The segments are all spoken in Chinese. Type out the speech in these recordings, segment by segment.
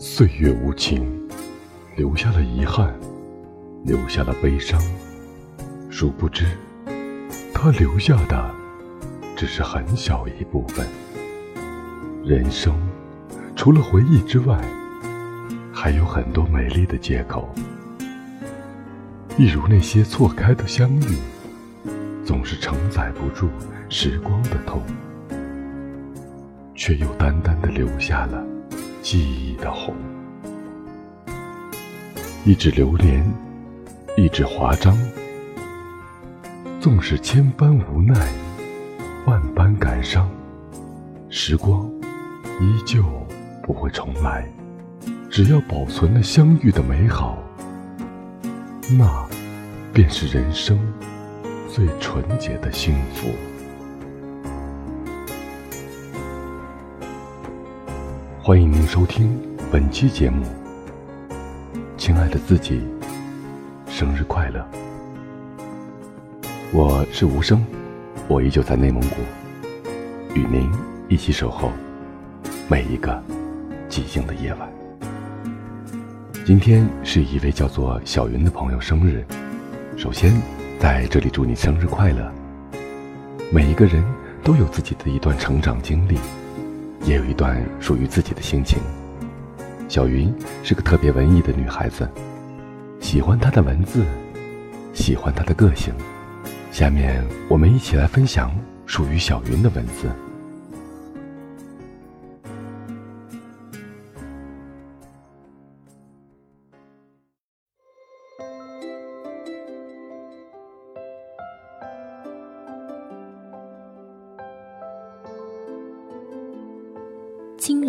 岁月无情，留下了遗憾，留下了悲伤。殊不知，他留下的只是很小一部分。人生除了回忆之外，还有很多美丽的借口。一如那些错开的相遇，总是承载不住时光的痛，却又淡淡的留下了记忆的红。一纸流年，一纸华章，纵使千般无奈，万般感伤，时光依旧不会重来。只要保存了相遇的美好。那，便是人生最纯洁的幸福。欢迎您收听本期节目，亲爱的自己，生日快乐！我是无声，我依旧在内蒙古，与您一起守候每一个寂静的夜晚。今天是一位叫做小云的朋友生日，首先在这里祝你生日快乐。每一个人都有自己的一段成长经历，也有一段属于自己的心情。小云是个特别文艺的女孩子，喜欢她的文字，喜欢她的个性。下面我们一起来分享属于小云的文字。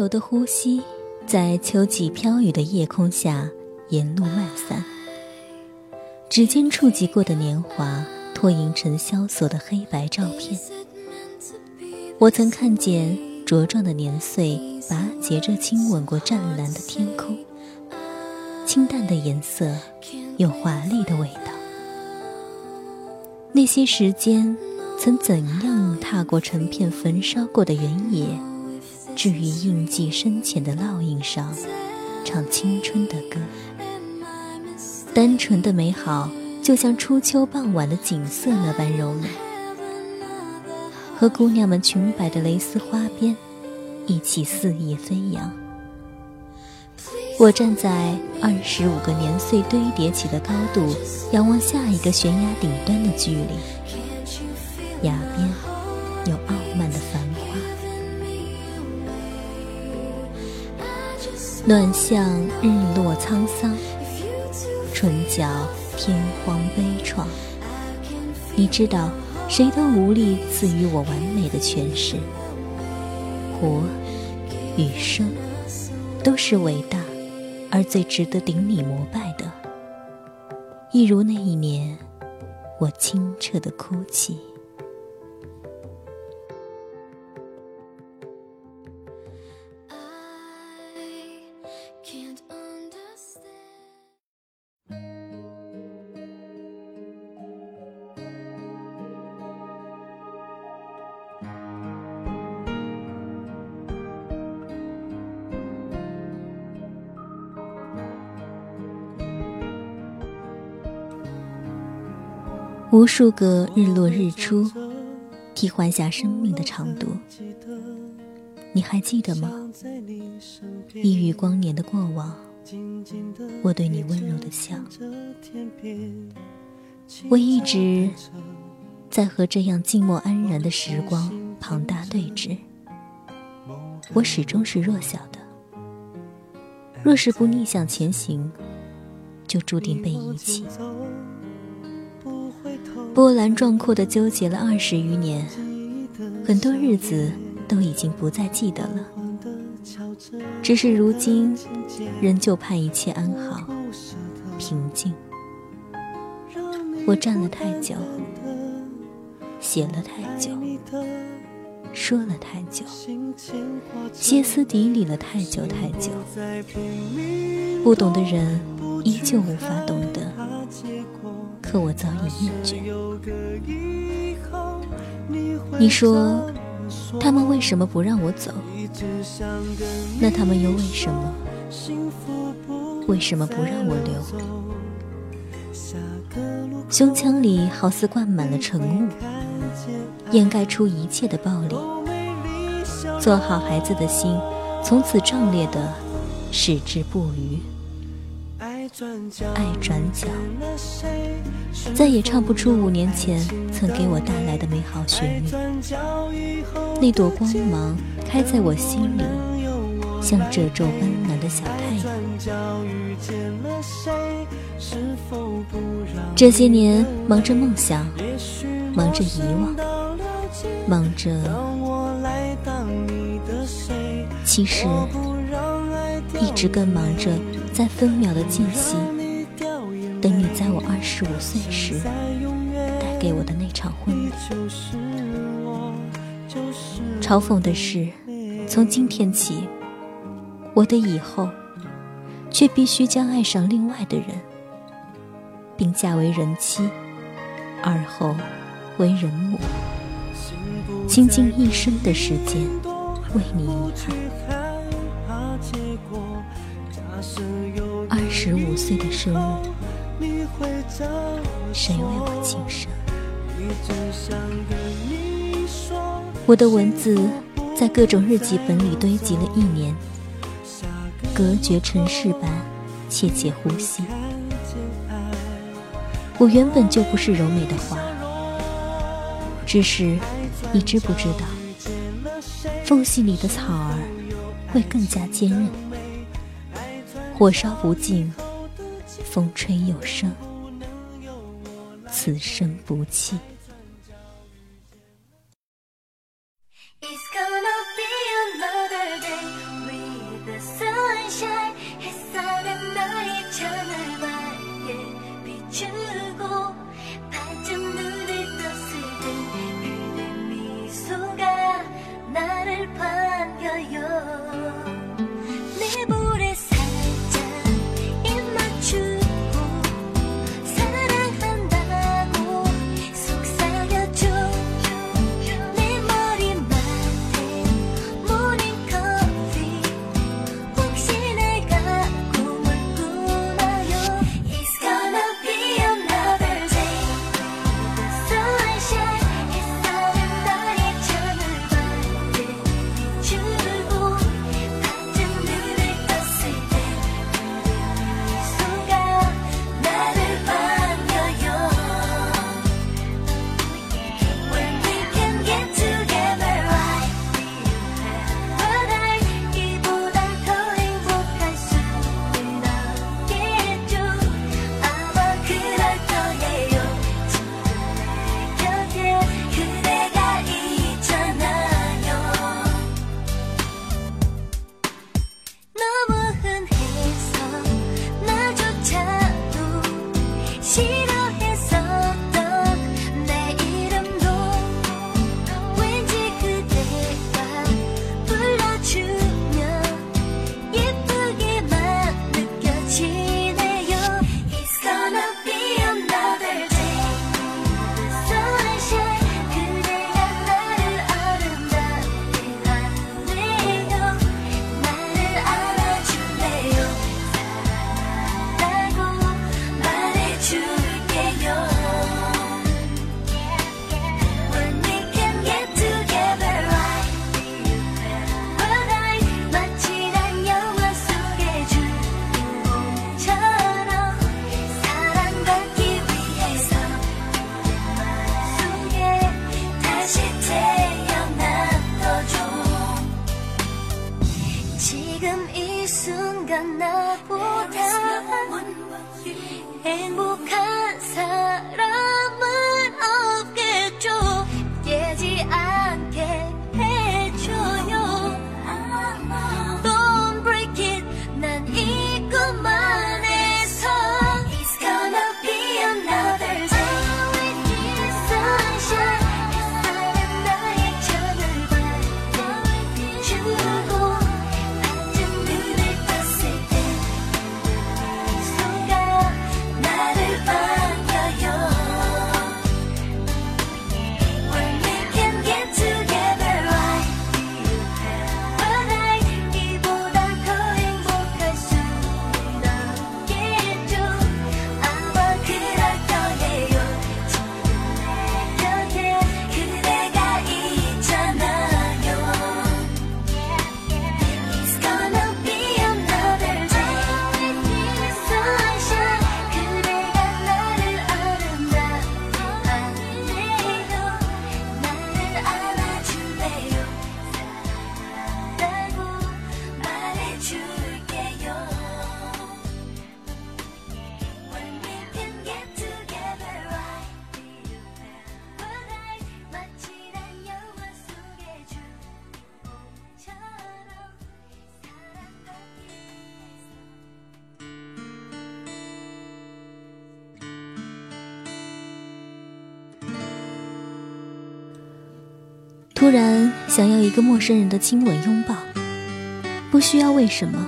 的呼吸，在秋季飘雨的夜空下沿路漫散。指尖触及过的年华，脱影成萧索的黑白照片。我曾看见茁壮的年岁，拔节着亲吻过湛蓝的天空。清淡的颜色，有华丽的味道。那些时间，曾怎样踏过成片焚烧过的原野？置于印记深浅的烙印上，唱青春的歌。单纯的美好，就像初秋傍晚的景色那般柔美。和姑娘们裙摆的蕾丝花边，一起肆意飞扬。我站在二十五个年岁堆叠起的高度，仰望下一个悬崖顶端的距离。崖边有暖向日落沧桑，唇角天荒悲怆。你知道，谁都无力赐予我完美的诠释。活与生，都是伟大而最值得顶礼膜拜的。一如那一年，我清澈的哭泣。无数个日落日出，替换下生命的长度。你还记得吗？一隅光年的过往，我对你温柔的笑。我一直在和这样静默安然的时光庞大对峙。我始终是弱小的，若是不逆向前行，就注定被遗弃。波澜壮阔的纠结了二十余年，很多日子都已经不再记得了。只是如今，仍旧盼一切安好、平静。我站了太久，写了太久，说了太久，歇斯底里了太久太久。不懂的人依旧无法懂。可我早已厌倦。你说，他们为什么不让我走？那他们又为什么为什么不让我留？胸腔里好似灌满了晨雾，掩盖出一切的暴力。做好孩子的心，从此壮烈的矢志不渝。爱转角，再也唱不出五年前曾给我带来的美好旋律。那朵光芒开在我心里，像褶皱温暖的小太阳。这些年忙着梦想，忙着遗忘，忙着，其实一直更忙着。在分秒的间隙，等你在我二十五岁时带给我的那场婚礼。嘲讽的是，从今天起，我的以后却必须将爱上另外的人，并嫁为人妻，而后为人母，倾尽一生的时间为你遗憾。二十五岁的生日，谁为我庆生？我的文字在各种日记本里堆积了一年，隔绝尘世般切切呼吸。我原本就不是柔美的花，只是你知不知道，缝隙里的草儿会更加坚韧。火烧不尽，风吹又生，此生不弃。突然想要一个陌生人的亲吻拥抱，不需要为什么，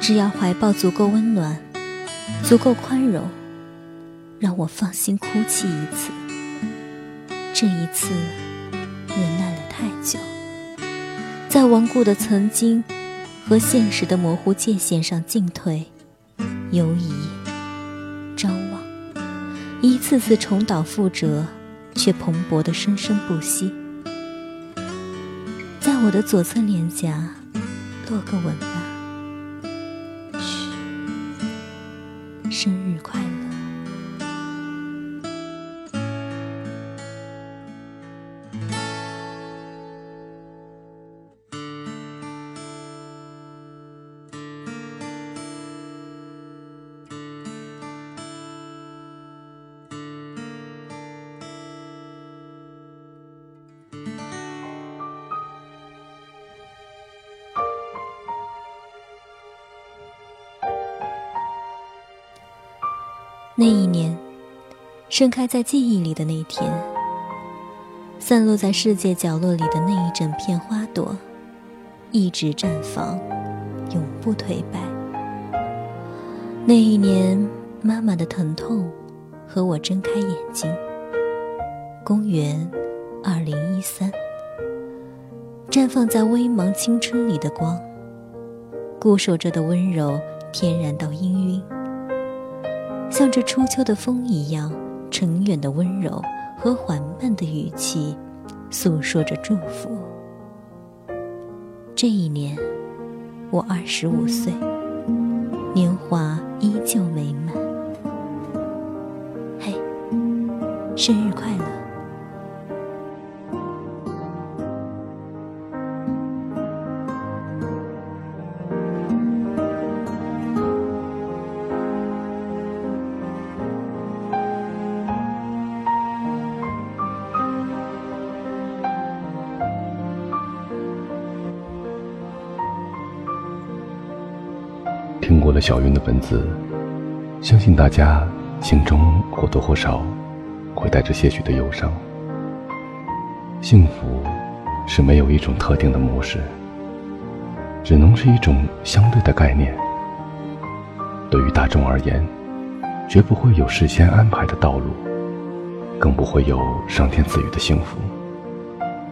只要怀抱足够温暖，足够宽容，让我放心哭泣一次。这一次，忍耐了太久，在顽固的曾经和现实的模糊界限上进退、犹疑、张望，一次次重蹈覆辙，却蓬勃的生生不息。我的左侧脸颊落个吻。那一年，盛开在记忆里的那天，散落在世界角落里的那一整片花朵，一直绽放，永不颓败。那一年，妈妈的疼痛和我睁开眼睛。公元二零一三，绽放在微茫青春里的光，固守着的温柔，天然到氤氲。像这初秋的风一样，沉远的温柔和缓慢的语气，诉说着祝福。这一年，我二十五岁，年华依旧美满。嘿，生日快乐！听过了小云的文字，相信大家心中或多或少会带着些许的忧伤。幸福是没有一种特定的模式，只能是一种相对的概念。对于大众而言，绝不会有事先安排的道路，更不会有上天赐予的幸福。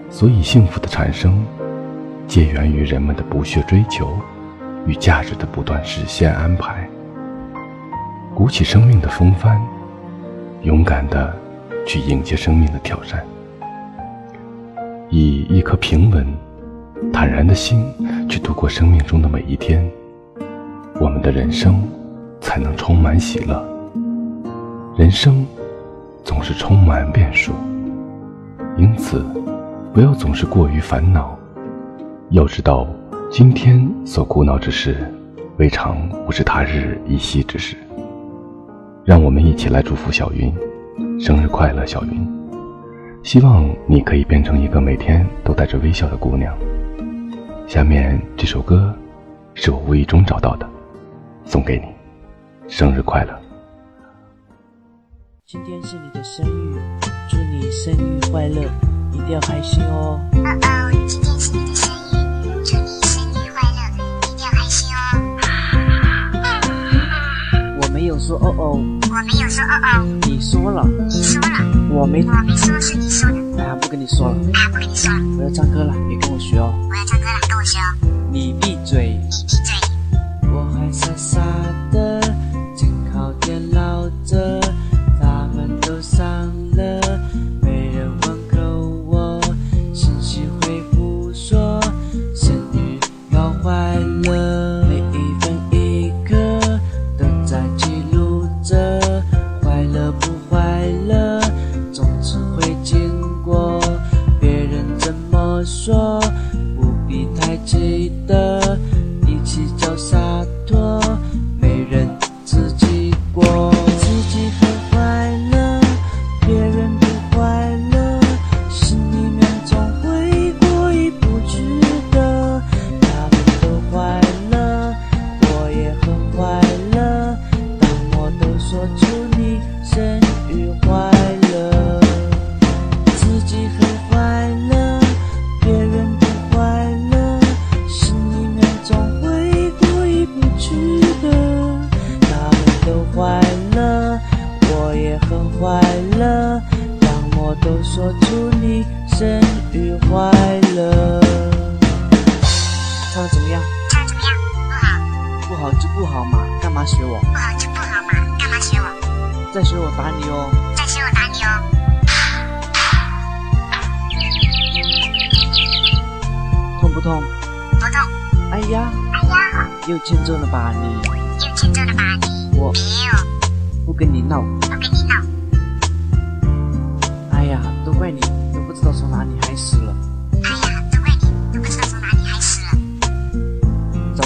所以，幸福的产生，皆源于人们的不懈追求。与价值的不断实现安排，鼓起生命的风帆，勇敢的去迎接生命的挑战，以一颗平稳、坦然的心去度过生命中的每一天，我们的人生才能充满喜乐。人生总是充满变数，因此不要总是过于烦恼，要知道。今天所苦恼之事，未尝不是他日一夕之事。让我们一起来祝福小云，生日快乐，小云！希望你可以变成一个每天都带着微笑的姑娘。下面这首歌，是我无意中找到的，送给你，生日快乐！今天是你的生日，祝你生日快乐，一定要开心哦！哦哦，今天是你的生日，祝你。说哦哦，我没有说哦哦，你说了，你说了，我没，我没说是你说的，哎呀，不跟你说了，哎呀，不跟你说。了，我要唱歌了，别跟我学哦，我要唱歌了，跟我学哦，你闭嘴，你闭嘴，我还傻傻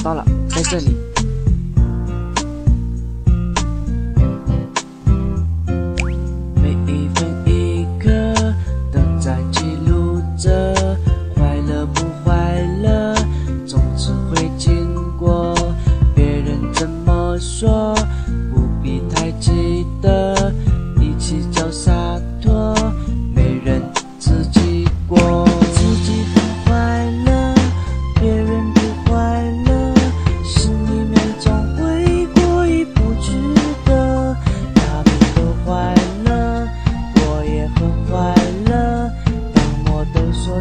到了在这里。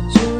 you.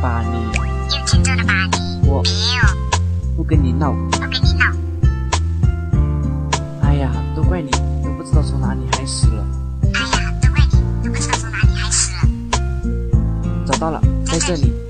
巴黎你了吧我。没有。不跟你闹。不跟你闹。哎呀都怪你都不知道从哪里开始了。哎呀都怪你都不知道从哪里开始了。找到了在这里。